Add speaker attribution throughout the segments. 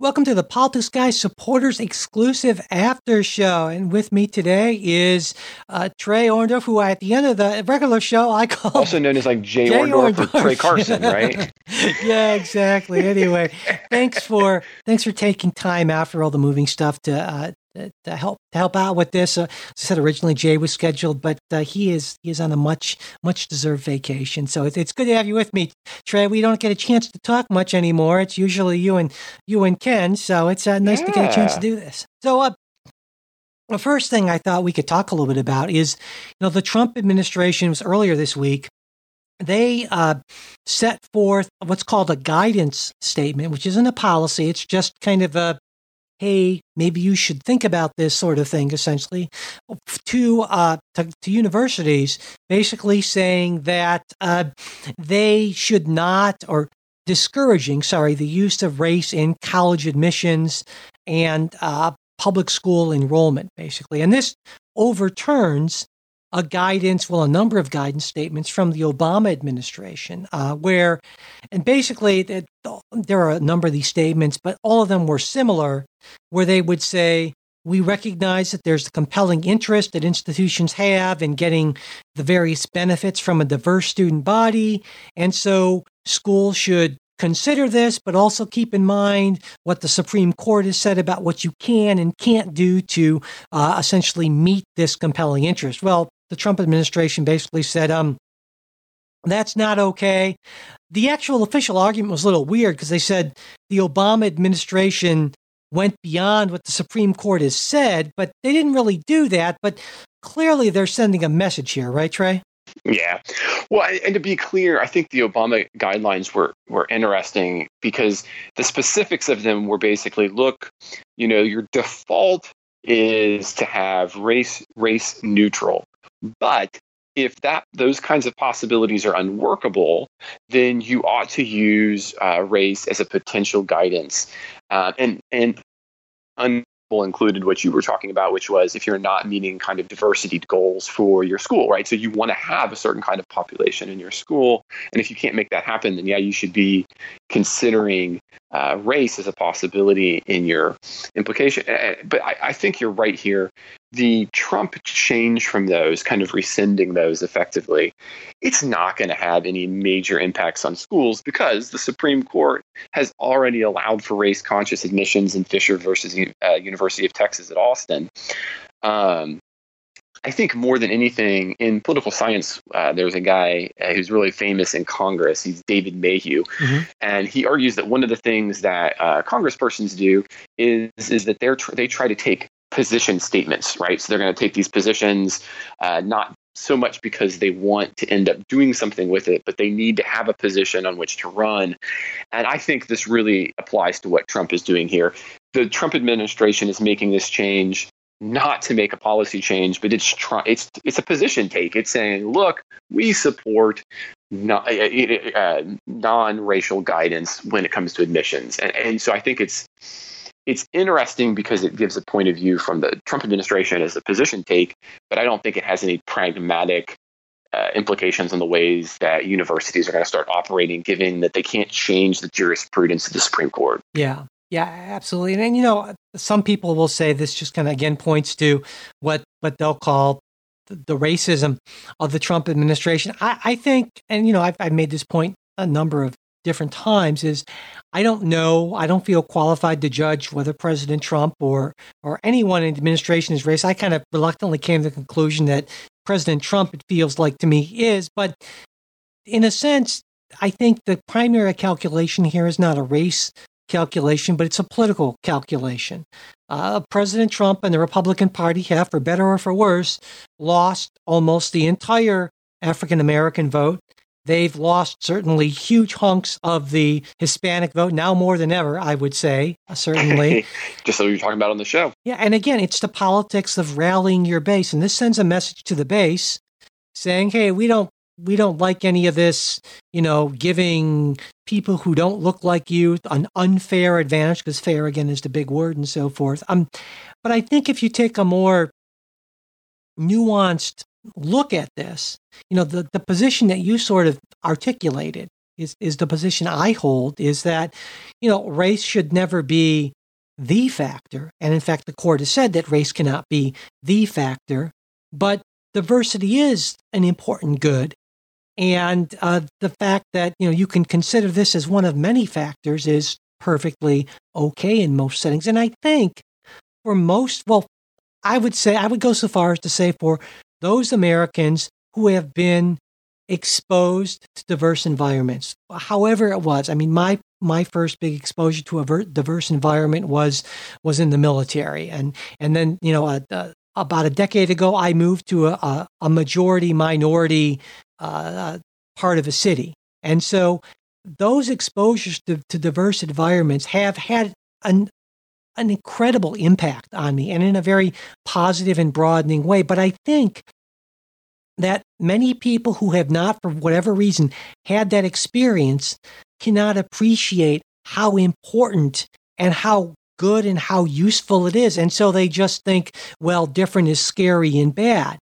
Speaker 1: Welcome to the Politics Guys supporters exclusive after show. And with me today is uh, Trey Orndorff, who I, at the end of the regular show I call
Speaker 2: also known as like Jay, Jay Orndorff, Orndorff or Trey Carson, right?
Speaker 1: yeah, exactly. Anyway, thanks for thanks for taking time after all the moving stuff to uh, to help to help out with this. Uh, as I said, originally Jay was scheduled, but uh, he is he is on a much much deserved vacation. So it's, it's good to have you with me, Trey. We don't get a chance to talk much anymore. It's usually you and you and Ken. So it's uh, nice yeah. to get a chance to do this. So uh, the first thing I thought we could talk a little bit about is, you know, the Trump administration was earlier this week. They uh, set forth what's called a guidance statement, which isn't a policy. It's just kind of a hey, maybe you should think about this sort of thing, essentially, to uh, to, to, universities, basically saying that uh, they should not or discouraging, sorry, the use of race in college admissions and uh, public school enrollment, basically, and this overturns a guidance, well, a number of guidance statements from the Obama administration, uh, where, and basically, it, there are a number of these statements, but all of them were similar, where they would say, we recognize that there's a compelling interest that institutions have in getting the various benefits from a diverse student body. And so schools should consider this, but also keep in mind what the Supreme Court has said about what you can and can't do to uh, essentially meet this compelling interest. Well, the Trump administration basically said, um, that's not okay. The actual official argument was a little weird because they said the Obama administration went beyond what the Supreme Court has said, but they didn't really do that. But clearly they're sending a message here, right, Trey?
Speaker 2: Yeah. Well, and to be clear, I think the Obama guidelines were were interesting because the specifics of them were basically look, you know, your default is to have race race neutral but if that those kinds of possibilities are unworkable, then you ought to use uh, race as a potential guidance. Uh, and and un- included what you were talking about, which was if you're not meeting kind of diversity goals for your school, right? So you want to have a certain kind of population in your school. And if you can't make that happen, then yeah, you should be considering uh, race as a possibility in your implication. But I, I think you're right here the Trump change from those, kind of rescinding those effectively, it's not going to have any major impacts on schools because the Supreme Court has already allowed for race conscious admissions in Fisher versus uh, University of Texas at Austin. Um, I think more than anything in political science, uh, there's a guy uh, who's really famous in Congress. He's David Mayhew, mm-hmm. and he argues that one of the things that uh, Congresspersons do is is that they're tr- they try to take position statements, right? So they're going to take these positions, uh, not so much because they want to end up doing something with it, but they need to have a position on which to run. And I think this really applies to what Trump is doing here. The Trump administration is making this change not to make a policy change, but it's try, it's it's a position take. It's saying, look, we support non, uh, uh non-racial guidance when it comes to admissions, and and so I think it's it's interesting because it gives a point of view from the Trump administration as a position take, but I don't think it has any pragmatic uh, implications on the ways that universities are going to start operating, given that they can't change the jurisprudence of the Supreme Court.
Speaker 1: Yeah. Yeah, absolutely. And, and you know, some people will say this just kind of again points to what what they'll call the racism of the Trump administration. I, I think, and you know, I've, I've made this point a number of different times is I don't know, I don't feel qualified to judge whether President Trump or or anyone in the administration is racist. I kind of reluctantly came to the conclusion that President Trump, it feels like to me, is. But in a sense, I think the primary calculation here is not a race calculation, but it's a political calculation. Uh, President Trump and the Republican Party have, for better or for worse, lost almost the entire African American vote. They've lost certainly huge hunks of the Hispanic vote now more than ever, I would say, uh, certainly.
Speaker 2: Just so you're talking about on the show.
Speaker 1: Yeah. And again, it's the politics of rallying your base. And this sends a message to the base saying, hey, we don't we don't like any of this, you know, giving people who don't look like you an unfair advantage, because fair again is the big word and so forth. Um, but I think if you take a more nuanced look at this, you know, the, the position that you sort of articulated is is the position I hold is that you know race should never be the factor, and in fact, the court has said that race cannot be the factor, but diversity is an important good. And uh, the fact that you know you can consider this as one of many factors is perfectly okay in most settings. And I think for most, well, I would say I would go so far as to say for those Americans who have been exposed to diverse environments, however it was. I mean, my my first big exposure to a diverse environment was was in the military, and and then you know uh, about a decade ago, I moved to a, a majority minority uh, uh, part of a city, and so those exposures to, to diverse environments have had an an incredible impact on me and in a very positive and broadening way. But I think that many people who have not, for whatever reason, had that experience cannot appreciate how important and how good and how useful it is. And so they just think, well, different is scary and bad.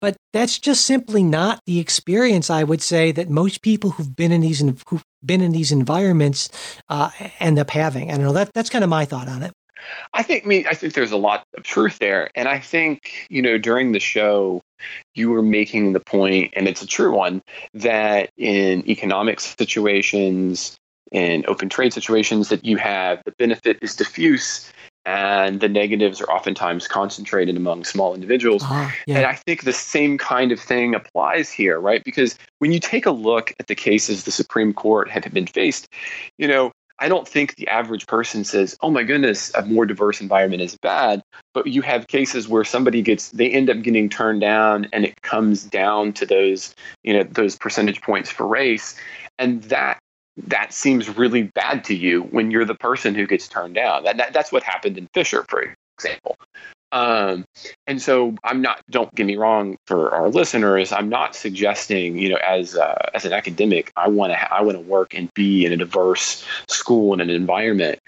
Speaker 1: But that's just simply not the experience, I would say, that most people who've been in these who've been in these environments uh, end up having. I don't know. That that's kind of my thought on it.
Speaker 2: I think me. I think there's a lot of truth there, and I think you know during the show, you were making the point, and it's a true one, that in economic situations, in open trade situations, that you have the benefit is diffuse and the negatives are oftentimes concentrated among small individuals. Uh, yeah. And I think the same kind of thing applies here, right? Because when you take a look at the cases the Supreme Court have been faced, you know, I don't think the average person says, "Oh my goodness, a more diverse environment is bad." But you have cases where somebody gets they end up getting turned down and it comes down to those, you know, those percentage points for race. And that that seems really bad to you when you're the person who gets turned down. That, that that's what happened in Fisher, for example. Um, and so I'm not. Don't get me wrong. For our listeners, I'm not suggesting, you know, as uh, as an academic, I want to ha- I want to work and be in a diverse school and an environment.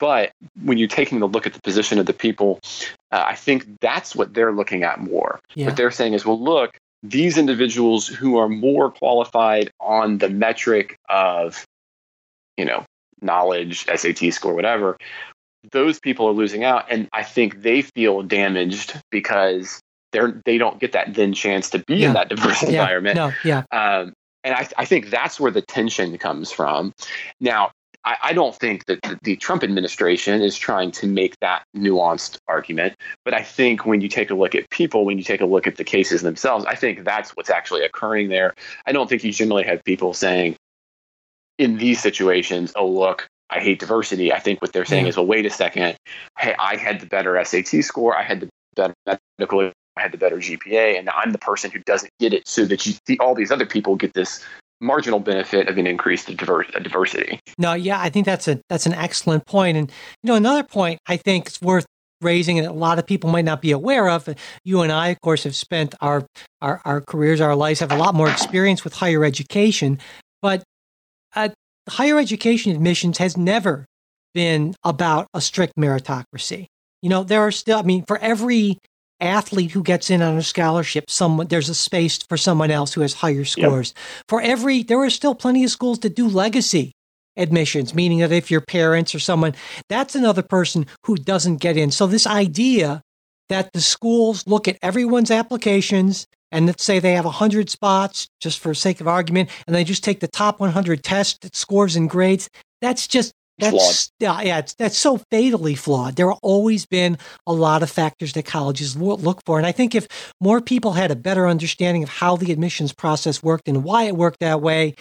Speaker 2: But when you're taking a look at the position of the people, uh, I think that's what they're looking at more. Yeah. What they're saying is, well, look, these individuals who are more qualified on the metric of you know, knowledge, SAT score, whatever, those people are losing out. And I think they feel damaged because they're they don't get that then chance to be yeah. in that diverse yeah. environment.
Speaker 1: No, yeah.
Speaker 2: Um, and I, I think that's where the tension comes from. Now, I, I don't think that the, the, Trump administration is trying to make that nuanced argument, but I think when you take a look at people, when you take a look at the cases themselves, I think that's what's actually occurring there. I don't think you generally have people saying, in these situations, oh, look, I hate diversity. I think what they're saying yeah. is, well, wait a second. Hey, I had the better SAT score. I had the better medical. I had the better GPA, and I'm the person who doesn't get it. So that you, see all these other people get this marginal benefit of an increased diversity.
Speaker 1: No, yeah, I think that's a that's an excellent point. And you know, another point I think is worth raising and a lot of people might not be aware of. You and I, of course, have spent our, our, our careers, our lives, have a lot more experience with higher education. But uh, higher education admissions has never been about a strict meritocracy. You know, there are still, I mean, for every athlete who gets in on a scholarship, someone there's a space for someone else who has higher scores. Yep. For every, there are still plenty of schools that do legacy admissions, meaning that if your parents or someone, that's another person who doesn't get in. So this idea that the schools look at everyone's applications and let's say they have 100 spots, just for sake of argument, and they just take the top 100 test scores and grades, that's just that's flawed. Uh, yeah, it's, that's so fatally flawed. There have always been a lot of factors that colleges look for, and I think if more people had a better understanding of how the admissions process worked and why it worked that way,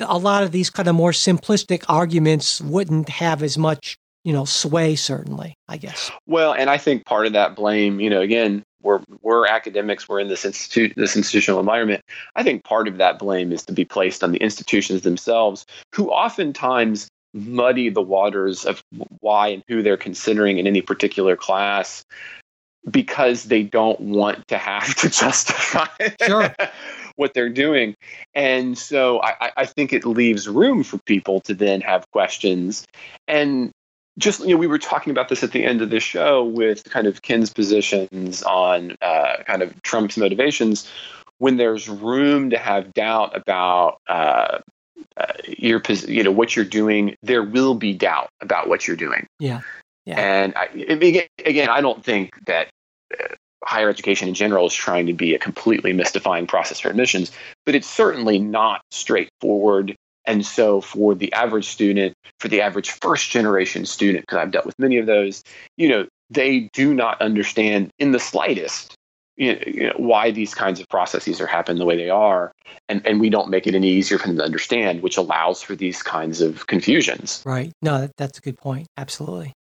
Speaker 1: a lot of these kind of more simplistic arguments wouldn't have as much you know sway certainly i guess
Speaker 2: well and i think part of that blame you know again we're we're academics we're in this institute this institutional environment i think part of that blame is to be placed on the institutions themselves who oftentimes muddy the waters of why and who they're considering in any particular class because they don't want to have to justify
Speaker 1: sure.
Speaker 2: what they're doing. And so I, I, think it leaves room for people to then have questions. And just you know we were talking about this at the end of the show with kind of Ken's positions on uh, kind of Trump's motivations when there's room to have doubt about uh, uh, your you know what you're doing, there will be doubt about what you're doing.
Speaker 1: Yeah. Yeah.
Speaker 2: And I, again, again, I don't think that uh, higher education in general is trying to be a completely mystifying process for admissions, but it's certainly not straightforward. And so, for the average student, for the average first generation student, because I've dealt with many of those, you know, they do not understand in the slightest you know, why these kinds of processes are happening the way they are, and and we don't make it any easier for them to understand, which allows for these kinds of confusions.
Speaker 1: Right. No, that's a good point. Absolutely.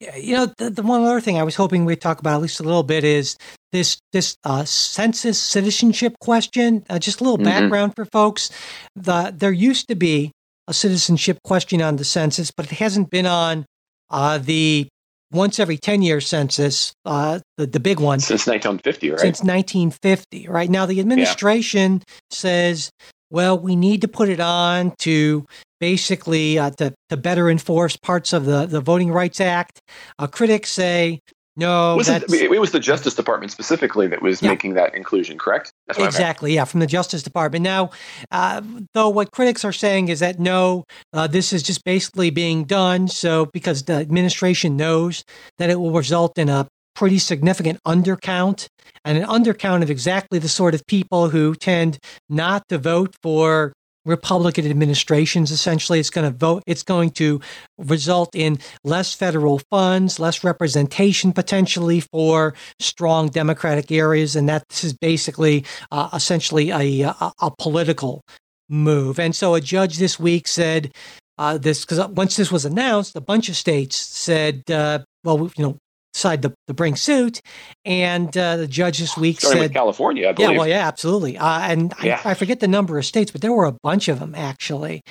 Speaker 1: You know, the, the one other thing I was hoping we'd talk about at least a little bit is this this uh, census citizenship question. Uh, just a little mm-hmm. background for folks. The there used to be a citizenship question on the census, but it hasn't been on uh, the once every 10 year census, uh, the, the big one.
Speaker 2: Since 1950, right?
Speaker 1: Since 1950, right? Now, the administration yeah. says, well, we need to put it on to basically uh, to, to better enforce parts of the, the Voting Rights Act. Uh, critics say no,
Speaker 2: was it, it, was the Justice Department specifically that was yeah. making that inclusion, correct?
Speaker 1: exactly, yeah, from the Justice Department. Now, uh, though, what critics are saying is that no, uh, this is just basically being done so because the administration knows that it will result in a pretty significant undercount and an undercount of exactly the sort of people who tend not to vote for Republican administrations. Essentially, it's going to vote. It's going to result in less federal funds, less representation potentially for strong Democratic areas, and that this is basically, uh, essentially, a, a, a political move. And so, a judge this week said. Uh, this because once this was announced, a bunch of states said, uh, "Well, you know, decided to, to bring suit. And uh, the judge this week
Speaker 2: Starting
Speaker 1: said,
Speaker 2: California, I
Speaker 1: believe. Yeah, well, yeah, absolutely. Uh, and yeah. I, I, forget the number of states, but there were a bunch of them actually.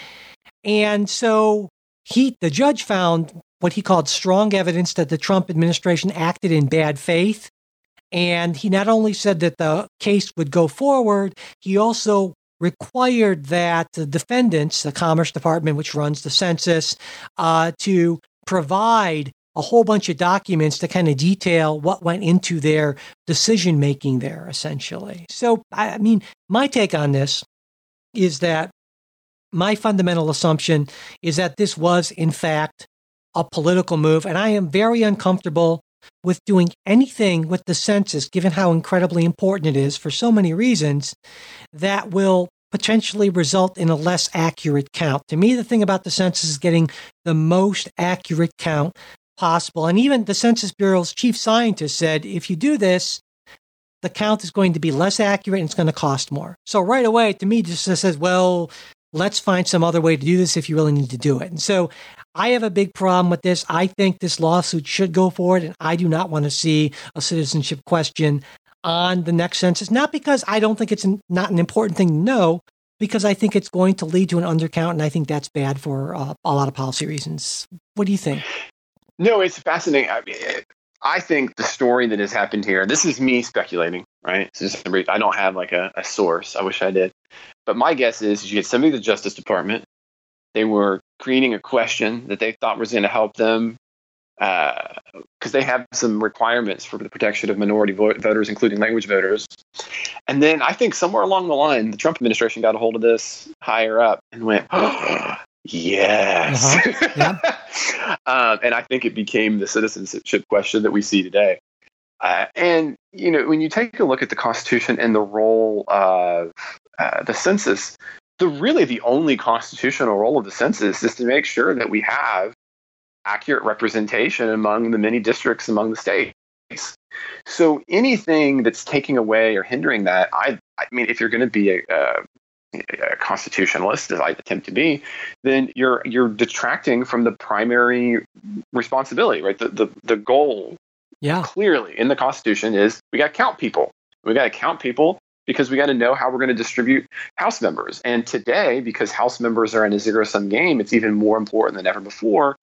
Speaker 1: And so he, the judge found what he called strong evidence that the Trump administration acted in bad faith. And he not only said that the case would go forward, he also required that the defendants, the Commerce Department, which runs the census, uh, to provide a whole bunch of documents to kind of detail what went into their decision making there, essentially. So, I mean, my take on this is that my fundamental assumption is that this was, in fact, a political move. And I am very uncomfortable with doing anything with the census, given how incredibly important it is for so many reasons, that will potentially result in a less accurate count. To me, the thing about the census is getting the most accurate count possible. And even the Census Bureau's chief scientist said if you do this, the count is going to be less accurate and it's going to cost more. So right away, to me, just says, well, let's find some other way to do this if you really need to do it. And so I have a big problem with this. I think this lawsuit should go forward, and I do not want to see a citizenship question on the next census. Not because I don't think it's not an important thing to know, because I think it's going to lead to an undercount, and I think that's bad for uh, a lot of policy reasons. What do you think?
Speaker 2: No, it's fascinating. I, mean, I think the story that has happened here, this is me speculating, right? Just, I don't have like a, a source. I wish I did. But my guess is you get somebody at the Justice Department. They were creating a question that they thought was going to help them because uh, they have some requirements for the protection of minority voters, including language voters. And then I think somewhere along the line, the Trump administration got a hold of this higher up and went, oh, Yes. Uh-huh. Yeah. um, and I think it became the citizenship question that we see today. Uh, and, you know, when you take a look at the Constitution and the role of uh, the census, the really the only constitutional role of the census is to make sure that we have accurate representation among the many districts among the states. So anything that's taking away or hindering that, I, I mean, if you're going to be a, a, a constitutionalist, as I attempt to be, then you're you're detracting from the primary responsibility, right? The the the goal,
Speaker 1: yeah,
Speaker 2: clearly in the Constitution is we got to count people. We got to count people because we got to know how we're going to distribute House members. And today, because House members are in a zero sum game, it's even more important than ever before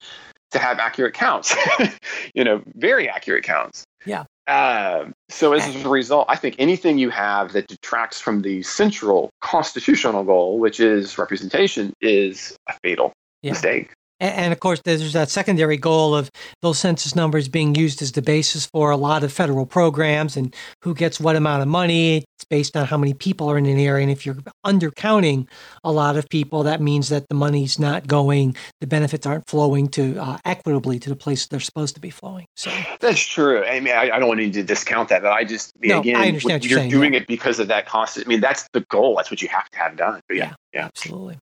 Speaker 2: to have accurate counts. you know, very accurate counts.
Speaker 1: Yeah.
Speaker 2: Uh, so as a result, I think anything you have that detracts from the central constitutional goal, which is representation, is a fatal yeah. mistake.
Speaker 1: And, of course, there's that secondary goal of those census numbers being used as the basis for a lot of federal programs and who gets what amount of money. Based on how many people are in an area. And if you're undercounting a lot of people, that means that the money's not going, the benefits aren't flowing to uh, equitably to the place they're supposed to be flowing. So
Speaker 2: that's true. I mean, I, I don't want you to discount that, but I just I mean,
Speaker 1: no,
Speaker 2: again,
Speaker 1: I understand
Speaker 2: you're,
Speaker 1: saying,
Speaker 2: doing
Speaker 1: yeah.
Speaker 2: it because of that cost. I mean, that's the goal. That's what you have to have done. But yeah, yeah,
Speaker 1: yeah. absolutely.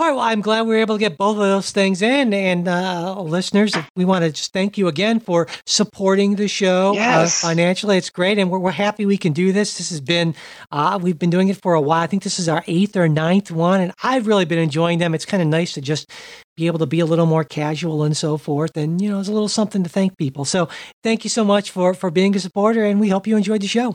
Speaker 1: All right. Well, I'm glad we were able to get both of those things in. And uh, listeners, we want to just thank you again for supporting the show
Speaker 2: yes.
Speaker 1: uh, financially. It's great. And we're, we're happy we can do this. This has been, uh, we've been doing it for a while. I think this is our eighth or ninth one. And I've really been enjoying them. It's kind of nice to just be able to be a little more casual and so forth. And, you know, it's a little something to thank people. So thank you so much for, for being a supporter. And we hope you enjoyed the show.